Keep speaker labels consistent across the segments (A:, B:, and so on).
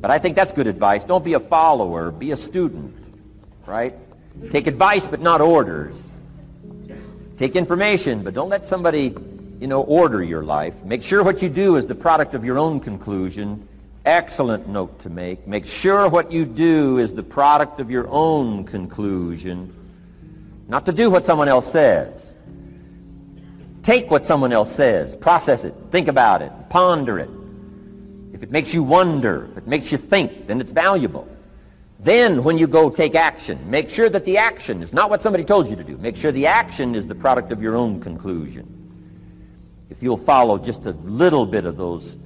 A: But I think that's good advice. Don't be a follower, be a student, right? Take advice, but not orders. Take information, but don't let somebody, you know, order your life. Make sure what you do is the product of your own conclusion. Excellent note to make. Make sure what you do is the product of your own conclusion. Not to do what someone else says. Take what someone else says, process it, think about it, ponder it. If it makes you wonder, if it makes you think, then it's valuable. Then, when you go take action, make sure that the action is not what somebody told you to do. Make sure the action is the product of your own conclusion. If you'll follow just a little bit of those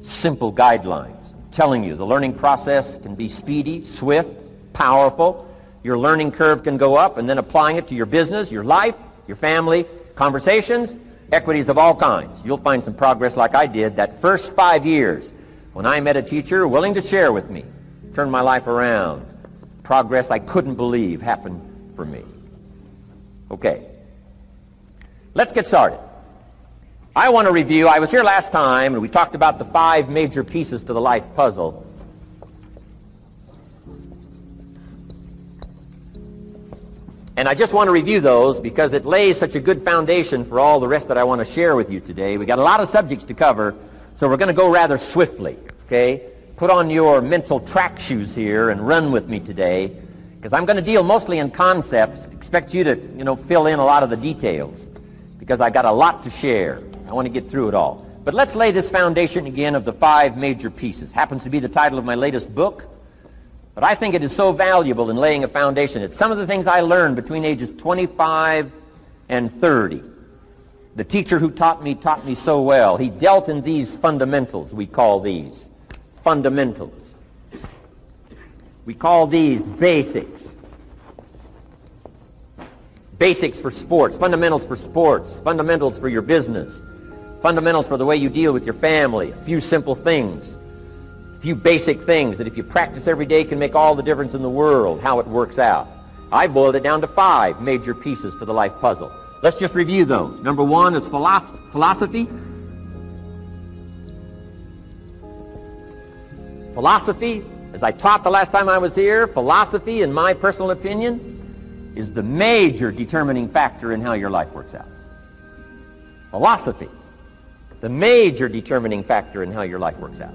A: simple guidelines, I'm telling you, the learning process can be speedy, swift, powerful. Your learning curve can go up, and then applying it to your business, your life, your family, conversations, equities of all kinds. You'll find some progress like I did that first five years when I met a teacher willing to share with me, turn my life around. Progress I couldn't believe happened for me. Okay. Let's get started. I want to review, I was here last time and we talked about the five major pieces to the life puzzle. And I just want to review those because it lays such a good foundation for all the rest that I want to share with you today. We've got a lot of subjects to cover, so we're going to go rather swiftly, okay? Put on your mental track shoes here and run with me today because I'm going to deal mostly in concepts. Expect you to, you know, fill in a lot of the details because I got a lot to share. I want to get through it all. But let's lay this foundation again of the five major pieces. Happens to be the title of my latest book. But I think it is so valuable in laying a foundation. It's some of the things I learned between ages 25 and 30. The teacher who taught me taught me so well. He dealt in these fundamentals, we call these. Fundamentals. We call these basics. Basics for sports, fundamentals for sports, fundamentals for your business, fundamentals for the way you deal with your family, a few simple things few basic things that if you practice every day can make all the difference in the world, how it works out. I boiled it down to five major pieces to the life puzzle. Let's just review those. Number one is philosophy. Philosophy, as I taught the last time I was here, philosophy, in my personal opinion, is the major determining factor in how your life works out. Philosophy, the major determining factor in how your life works out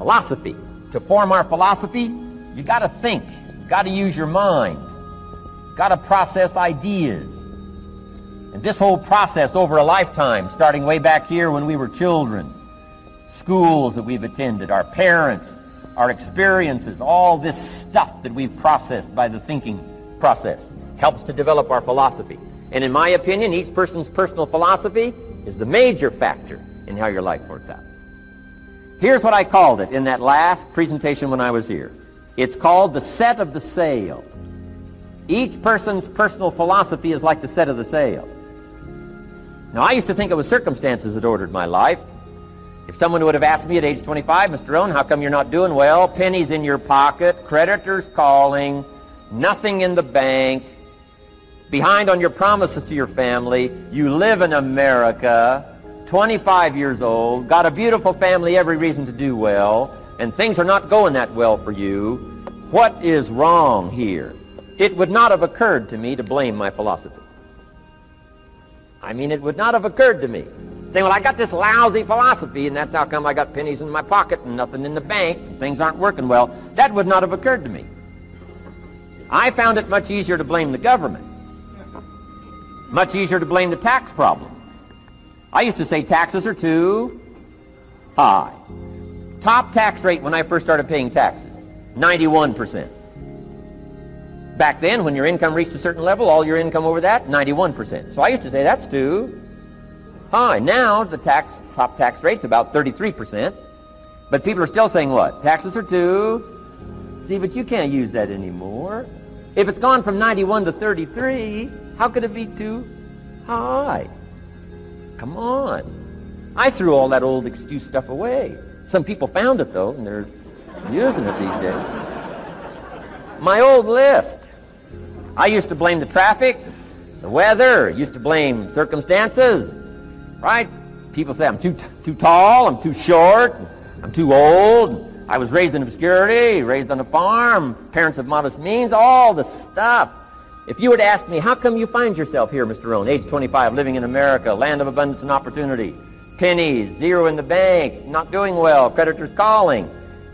A: philosophy. To form our philosophy, you got to think. You got to use your mind. Got to process ideas. And this whole process over a lifetime, starting way back here when we were children, schools that we've attended, our parents, our experiences, all this stuff that we've processed by the thinking process helps to develop our philosophy. And in my opinion, each person's personal philosophy is the major factor in how your life works out. Here's what I called it in that last presentation when I was here. It's called the set of the sail. Each person's personal philosophy is like the set of the sail. Now, I used to think it was circumstances that ordered my life. If someone would have asked me at age 25, Mr. Rohn, how come you're not doing well? Pennies in your pocket, creditors calling, nothing in the bank, behind on your promises to your family, you live in America, 25 years old, got a beautiful family, every reason to do well, and things are not going that well for you, what is wrong here? It would not have occurred to me to blame my philosophy. I mean, it would not have occurred to me. Saying, well, I got this lousy philosophy, and that's how come I got pennies in my pocket and nothing in the bank, and things aren't working well. That would not have occurred to me. I found it much easier to blame the government. Much easier to blame the tax problem. I used to say taxes are too high. Top tax rate when I first started paying taxes, 91%. Back then, when your income reached a certain level, all your income over that, 91%. So I used to say that's too high. Now the tax top tax rate's about 33%, but people are still saying what? Taxes are too. See, but you can't use that anymore. If it's gone from 91 to 33, how could it be too high? Come on. I threw all that old excuse stuff away. Some people found it though, and they're using it these days. My old list. I used to blame the traffic, the weather, used to blame circumstances, right? People say I'm too too tall, I'm too short, I'm too old. I was raised in obscurity, raised on a farm, parents of modest means, all the stuff. If you were to ask me, how come you find yourself here, Mr. Rohn, age 25, living in America, land of abundance and opportunity, pennies, zero in the bank, not doing well, creditors calling,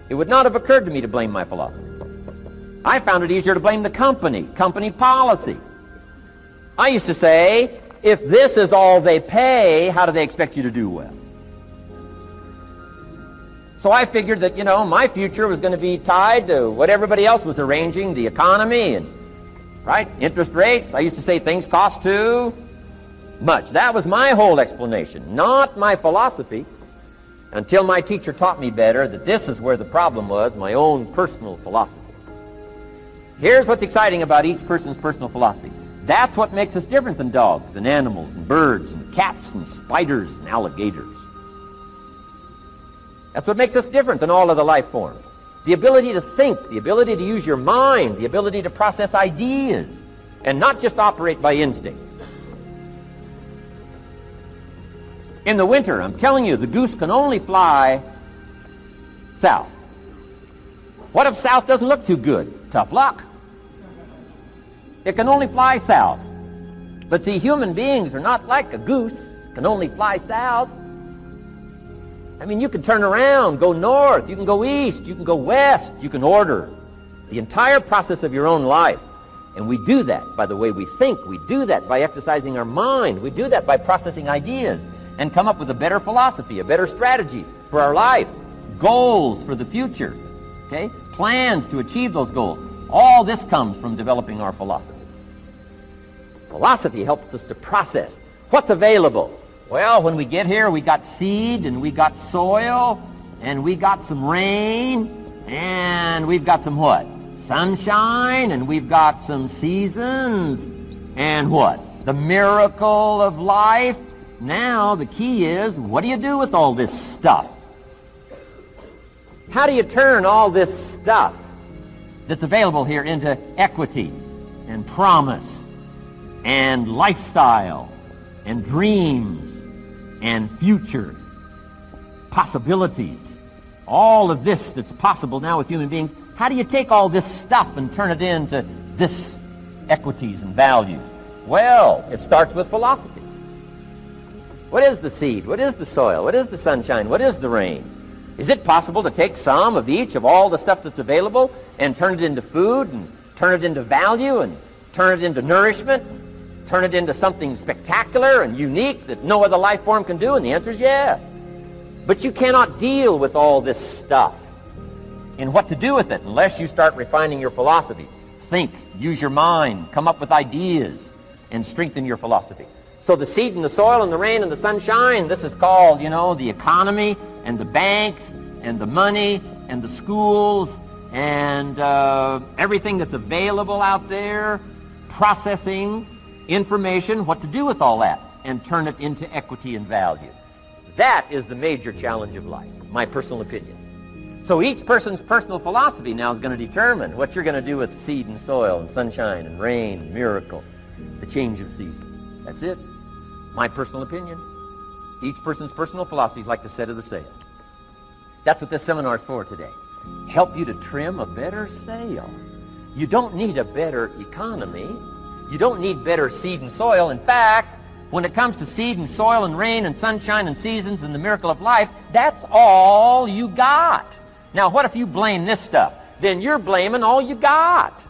A: it would not have occurred to me to blame my philosophy. I found it easier to blame the company, company policy. I used to say, if this is all they pay, how do they expect you to do well? So I figured that, you know, my future was going to be tied to what everybody else was arranging, the economy and, right, interest rates. I used to say things cost too much. That was my whole explanation, not my philosophy, until my teacher taught me better that this is where the problem was, my own personal philosophy. Here's what's exciting about each person's personal philosophy. That's what makes us different than dogs and animals and birds and cats and spiders and alligators. That's what makes us different than all of the life forms. The ability to think, the ability to use your mind, the ability to process ideas, and not just operate by instinct. In the winter, I'm telling you, the goose can only fly south. What if south doesn't look too good? Tough luck. It can only fly south. But see, human beings are not like a goose, can only fly south. I mean, you can turn around, go north, you can go east, you can go west, you can order the entire process of your own life. And we do that by the way we think. We do that by exercising our mind. We do that by processing ideas and come up with a better philosophy, a better strategy for our life, goals for the future, okay? Plans to achieve those goals. All this comes from developing our philosophy. Philosophy helps us to process what's available. Well, when we get here, we got seed and we got soil and we got some rain and we've got some what? Sunshine and we've got some seasons and what? The miracle of life. Now the key is, what do you do with all this stuff? How do you turn all this stuff that's available here into equity and promise and lifestyle and dreams and future possibilities. All of this that's possible now with human beings, how do you take all this stuff and turn it into this equities and values? Well, it starts with philosophy. What is the seed? What is the soil? What is the sunshine? What is the rain? Is it possible to take some of each of all the stuff that's available and turn it into food and turn it into value and turn it into nourishment turn it into something spectacular and unique that no other life form can do? And the answer is yes. But you cannot deal with all this stuff and what to do with it unless you start refining your philosophy. Think, use your mind, come up with ideas, and strengthen your philosophy. So the seed and the soil and the rain and the sunshine, this is called, you know, the economy and the banks and the money and the schools and uh, everything that's available out there, processing, information, what to do with all that, and turn it into equity and value. That is the major challenge of life, my personal opinion. So each person's personal philosophy now is going to determine what you're going to do with seed and soil and sunshine and rain and miracle, the change of seasons. That's it. My personal opinion. Each person's personal philosophy is like the set of the sail. That's what this seminar is for today. Help you to trim a better sail. You don't need a better economy. You don't need better seed and soil. In fact, when it comes to seed and soil and rain and sunshine and seasons and the miracle of life, that's all you got. Now, what if you blame this stuff? Then you're blaming all you got.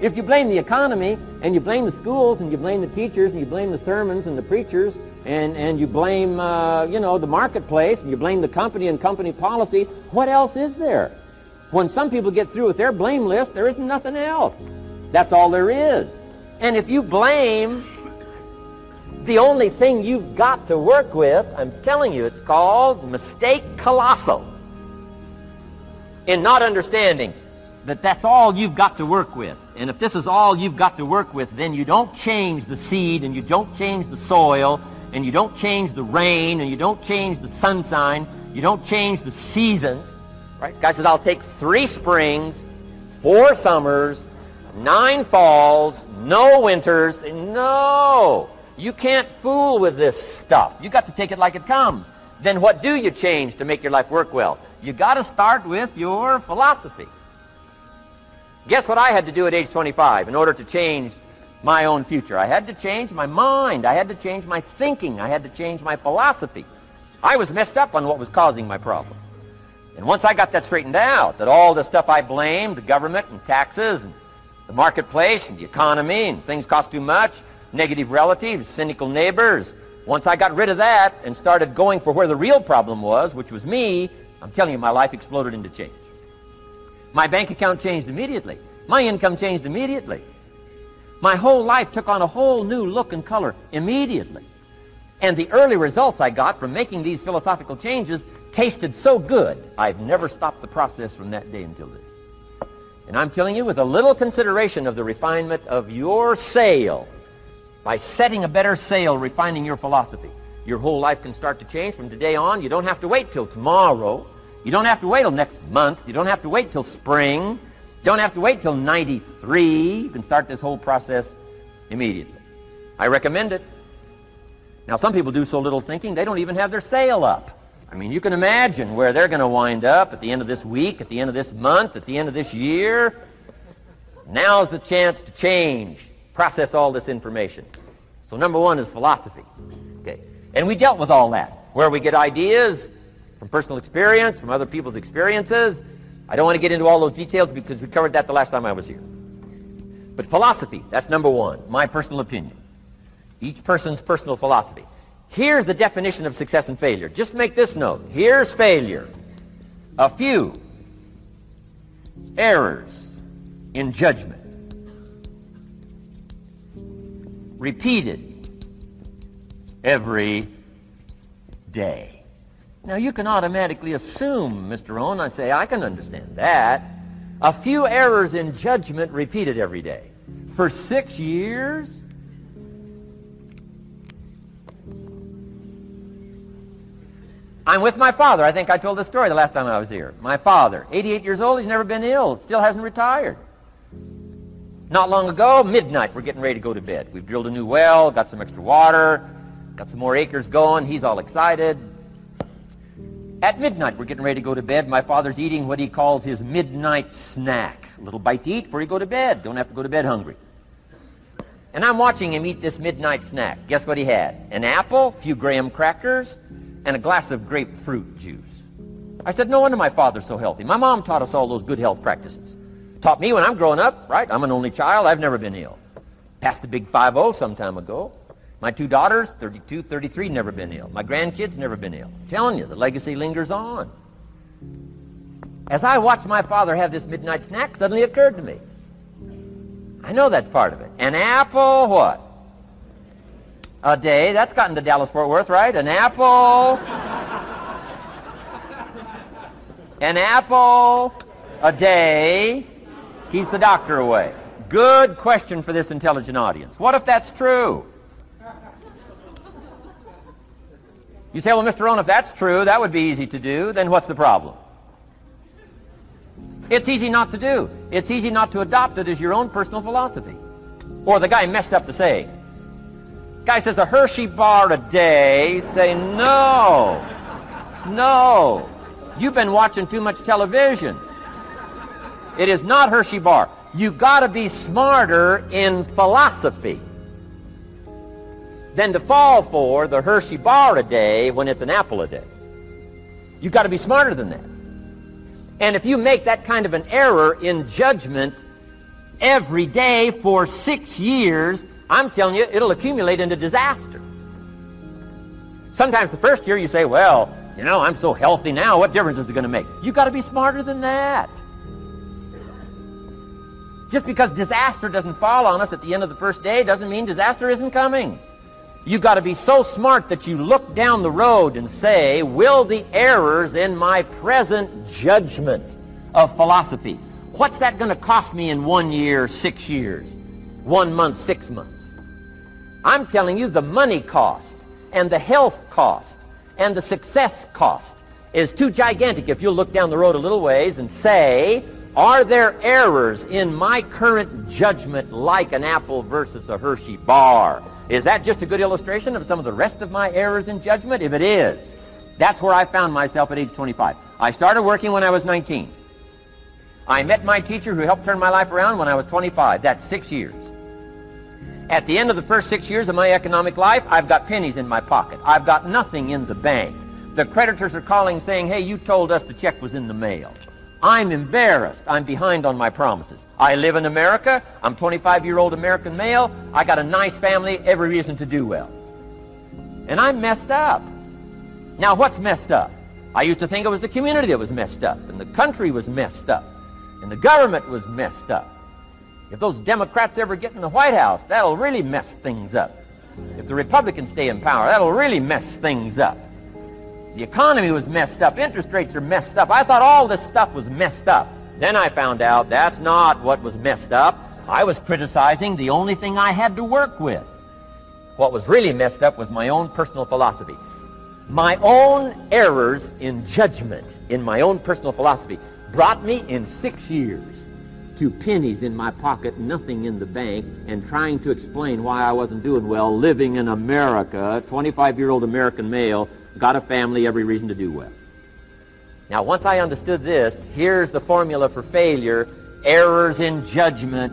A: If you blame the economy and you blame the schools and you blame the teachers and you blame the sermons and the preachers and, and you blame, uh, you know, the marketplace and you blame the company and company policy, what else is there? When some people get through with their blame list, there isn't nothing else. That's all there is. And if you blame the only thing you've got to work with, I'm telling you, it's called mistake colossal. In not understanding that that's all you've got to work with. And if this is all you've got to work with, then you don't change the seed and you don't change the soil and you don't change the rain and you don't change the sunshine. You don't change the seasons. Right? Guy says, I'll take three springs, four summers, nine falls, no winters. No! You can't fool with this stuff. You got to take it like it comes. Then what do you change to make your life work well? You got to start with your philosophy. Guess what I had to do at age 25 in order to change my own future? I had to change my mind. I had to change my thinking. I had to change my philosophy. I was messed up on what was causing my problem. And once I got that straightened out, that all the stuff I blamed, the government and taxes and the marketplace and the economy and things cost too much, negative relatives, cynical neighbors, once I got rid of that and started going for where the real problem was, which was me, I'm telling you, my life exploded into change. My bank account changed immediately. My income changed immediately. My whole life took on a whole new look and color immediately. And the early results I got from making these philosophical changes tasted so good, I've never stopped the process from that day until this. And I'm telling you, with a little consideration of the refinement of your sail, by setting a better sail, refining your philosophy, your whole life can start to change from today on. You don't have to wait till tomorrow. You don't have to wait till next month. You don't have to wait till spring. You don't have to wait till 93. You can start this whole process immediately. I recommend it. Now, some people do so little thinking, they don't even have their sail up. I mean, you can imagine where they're going to wind up at the end of this week, at the end of this month, at the end of this year. Now's the chance to change, process all this information. So number one is philosophy. Okay. And we dealt with all that. Where we get ideas, from personal experience, from other people's experiences. I don't want to get into all those details because we covered that the last time I was here. But philosophy, that's number one, my personal opinion. Each person's personal philosophy. Here's the definition of success and failure. Just make this note. Here's failure. A few errors in judgment. Repeated every day. Now, you can automatically assume, Mr. Rohn, I say, I can understand that. A few errors in judgment repeated every day. For six years? I'm with my father. I think I told this story the last time I was here. My father, 88 years old, he's never been ill, still hasn't retired. Not long ago, midnight, we're getting ready to go to bed. We've drilled a new well, got some extra water, got some more acres going. He's all excited. At midnight, we're getting ready to go to bed. My father's eating what he calls his midnight snack. A little bite to eat before you go to bed. Don't have to go to bed hungry. And I'm watching him eat this midnight snack. Guess what he had? An apple, a few graham crackers, and a glass of grapefruit juice. I said, no wonder my father's so healthy. My mom taught us all those good health practices. Taught me when I'm growing up, right? I'm an only child. I've never been ill. Passed the big 5-0 some time ago. My two daughters, 32, 33, never been ill. My grandkids, never been ill. I'm telling you, the legacy lingers on. As I watched my father have this midnight snack, suddenly occurred to me. I know that's part of it. An apple, what? A day. That's gotten to Dallas-Fort Worth, right? An apple. An apple a day keeps the doctor away. Good question for this intelligent audience. What if that's true? You say, well, Mr. Rohn, if that's true, that would be easy to do. Then what's the problem? It's easy not to do. It's easy not to adopt it as your own personal philosophy. Or the guy messed up the saying. Guy says a Hershey bar a day. Say, no. No. You've been watching too much television. It is not Hershey bar. You got to be smarter in philosophy than to fall for the Hershey bar a day when it's an apple a day. You've got to be smarter than that. And if you make that kind of an error in judgment every day for six years, I'm telling you, it'll accumulate into disaster. Sometimes the first year you say, well, you know, I'm so healthy now, what difference is it going to make? You've got to be smarter than that. Just because disaster doesn't fall on us at the end of the first day doesn't mean disaster isn't coming. You've got to be so smart that you look down the road and say, will the errors in my present judgment of philosophy, what's that going to cost me in one year, six years, one month, six months? I'm telling you the money cost and the health cost and the success cost is too gigantic if you look down the road a little ways and say, are there errors in my current judgment like an apple versus a Hershey bar? Is that just a good illustration of some of the rest of my errors in judgment? If it is, that's where I found myself at age 25. I started working when I was 19. I met my teacher who helped turn my life around when I was 25. That's six years. At the end of the first six years of my economic life, I've got pennies in my pocket. I've got nothing in the bank. The creditors are calling saying, hey, you told us the check was in the mail. I'm embarrassed. I'm behind on my promises. I live in America. I'm 25-year-old American male. I got a nice family, every reason to do well. And I'm messed up. Now, what's messed up? I used to think it was the community that was messed up, and the country was messed up, and the government was messed up. If those Democrats ever get in the White House, that'll really mess things up. If the Republicans stay in power, that'll really mess things up. The economy was messed up. Interest rates are messed up. I thought all this stuff was messed up. Then I found out that's not what was messed up. I was criticizing the only thing I had to work with. What was really messed up was my own personal philosophy. My own errors in judgment in my own personal philosophy brought me in six years to pennies in my pocket, nothing in the bank, and trying to explain why I wasn't doing well living in America, 25-year-old American male, got a family, every reason to do well. Now, once I understood this, here's the formula for failure, errors in judgment,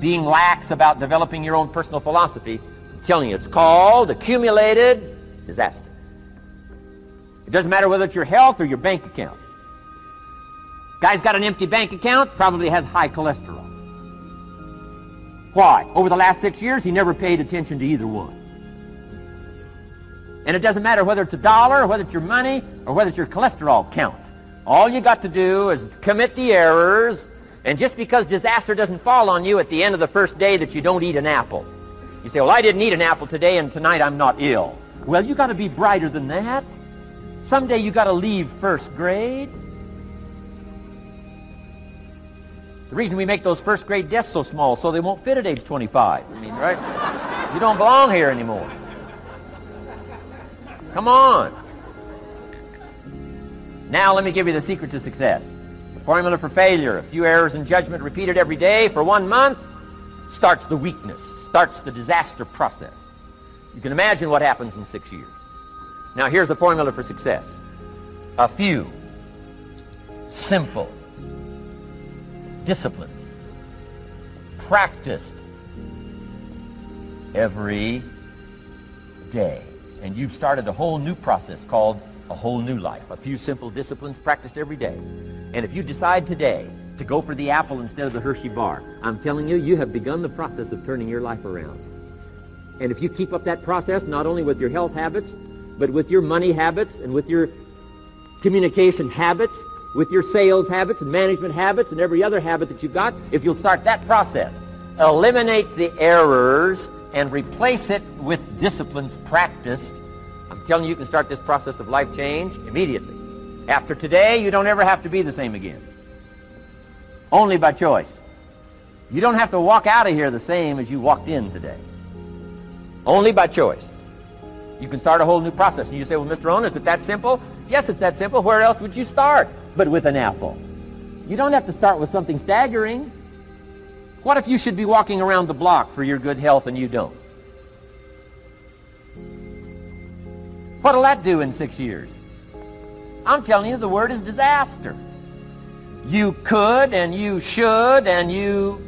A: being lax about developing your own personal philosophy. I'm telling you, it's called accumulated disaster. It doesn't matter whether it's your health or your bank account. Guy's got an empty bank account, probably has high cholesterol. Why? Over the last six years, he never paid attention to either one. And it doesn't matter whether it's a dollar, whether it's your money, or whether it's your cholesterol count. All you got to do is commit the errors, and just because disaster doesn't fall on you at the end of the first day that you don't eat an apple. You say, well, I didn't eat an apple today, and tonight I'm not ill. Well, you got to be brighter than that. Someday you got to leave first grade. The reason we make those first grade desks so small so they won't fit at age 25. I mean, right? You don't belong here anymore. Come on. Now let me give you the secret to success. The formula for failure, a few errors in judgment repeated every day for one month, starts the weakness, starts the disaster process. You can imagine what happens in six years. Now here's the formula for success. A few simple disciplines practiced every day and you've started a whole new process called a whole new life. A few simple disciplines practiced every day. And if you decide today to go for the apple instead of the Hershey bar, I'm telling you, you have begun the process of turning your life around. And if you keep up that process, not only with your health habits, but with your money habits and with your communication habits, with your sales habits and management habits and every other habit that you've got, if you'll start that process, eliminate the errors and replace it with disciplines practiced, I'm telling you, you can start this process of life change immediately. After today, you don't ever have to be the same again. Only by choice. You don't have to walk out of here the same as you walked in today. Only by choice. You can start a whole new process. And you say, well, Mr. Rohn, is it that simple? Yes, it's that simple. Where else would you start but with an apple? You don't have to start with something staggering. What if you should be walking around the block for your good health and you don't? What'll that do in six years? I'm telling you, the word is disaster. You could and you should and you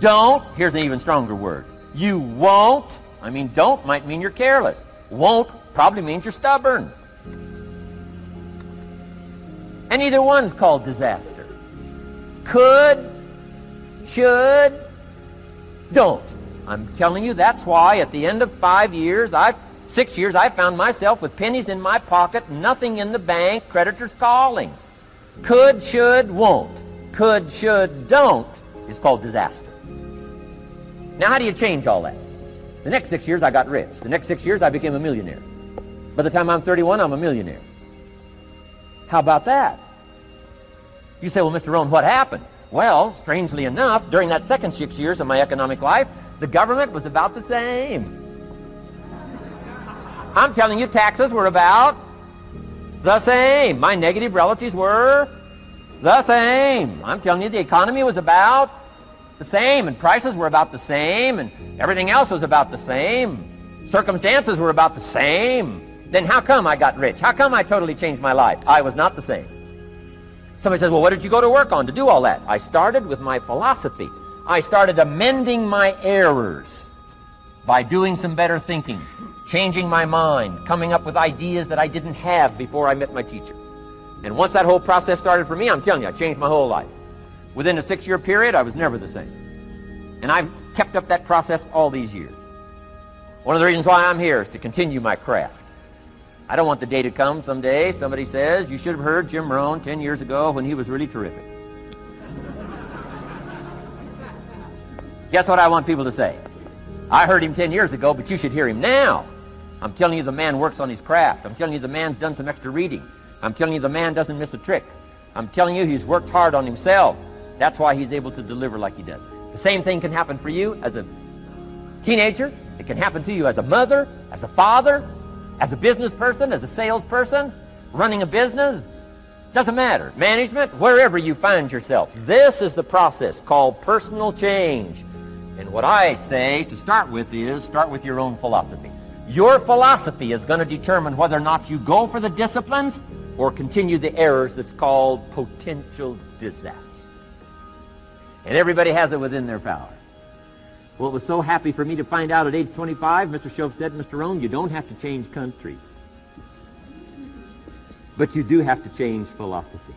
A: don't. Here's an even stronger word. You won't. I mean, don't might mean you're careless. Won't probably means you're stubborn. And either one's called disaster. Could should, don't. I'm telling you, that's why at the end of five years, I've, six years, I found myself with pennies in my pocket, nothing in the bank, creditors calling. Could, should, won't. Could, should, don't is called disaster. Now, how do you change all that? The next six years, I got rich. The next six years, I became a millionaire. By the time I'm 31, I'm a millionaire. How about that? You say, well, Mr. Rohn, what happened? Well, strangely enough, during that second six years of my economic life, the government was about the same. I'm telling you, taxes were about the same. My negative relatives were the same. I'm telling you, the economy was about the same, and prices were about the same, and everything else was about the same. Circumstances were about the same. Then how come I got rich? How come I totally changed my life? I was not the same. Somebody says, well, what did you go to work on to do all that? I started with my philosophy. I started amending my errors by doing some better thinking, changing my mind, coming up with ideas that I didn't have before I met my teacher. And once that whole process started for me, I'm telling you, I changed my whole life. Within a six-year period, I was never the same. And I've kept up that process all these years. One of the reasons why I'm here is to continue my craft. I don't want the day to come someday somebody says, you should have heard Jim Rohn 10 years ago when he was really terrific. Guess what I want people to say? I heard him 10 years ago, but you should hear him now. I'm telling you the man works on his craft. I'm telling you the man's done some extra reading. I'm telling you the man doesn't miss a trick. I'm telling you he's worked hard on himself. That's why he's able to deliver like he does. The same thing can happen for you as a teenager. It can happen to you as a mother, as a father, as a business person, as a salesperson, running a business. Doesn't matter. Management, wherever you find yourself. This is the process called personal change. And what I say to start with is start with your own philosophy. Your philosophy is going to determine whether or not you go for the disciplines or continue the errors that's called potential disaster. And everybody has it within their power. Well, it was so happy for me to find out at age 25, Mr. Shoaff said, Mr. Rohn, you don't have to change countries. But you do have to change philosophy.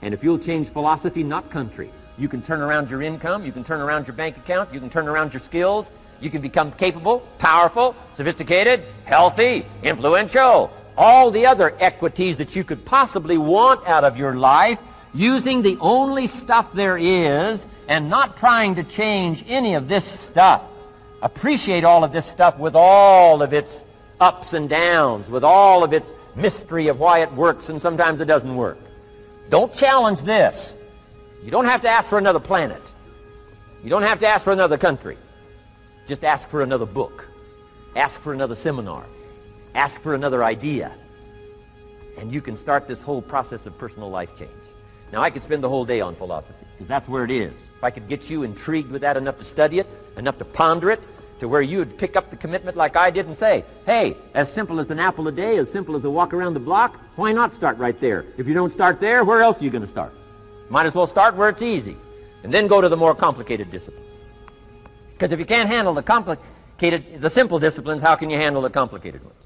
A: And if you'll change philosophy, not country, you can turn around your income, you can turn around your bank account, you can turn around your skills, you can become capable, powerful, sophisticated, healthy, influential, all the other equities that you could possibly want out of your life using the only stuff there is and not trying to change any of this stuff. Appreciate all of this stuff with all of its ups and downs, with all of its mystery of why it works and sometimes it doesn't work. Don't challenge this. You don't have to ask for another planet. You don't have to ask for another country. Just ask for another book. Ask for another seminar. Ask for another idea. And you can start this whole process of personal life change. Now, I could spend the whole day on philosophy, because that's where it is. If I could get you intrigued with that enough to study it, enough to ponder it, to where you would pick up the commitment like I did and say, hey, as simple as an apple a day, as simple as a walk around the block, why not start right there? If you don't start there, where else are you going to start? Might as well start where it's easy, and then go to the more complicated disciplines. Because if you can't handle the complicated, the simple disciplines, how can you handle the complicated ones?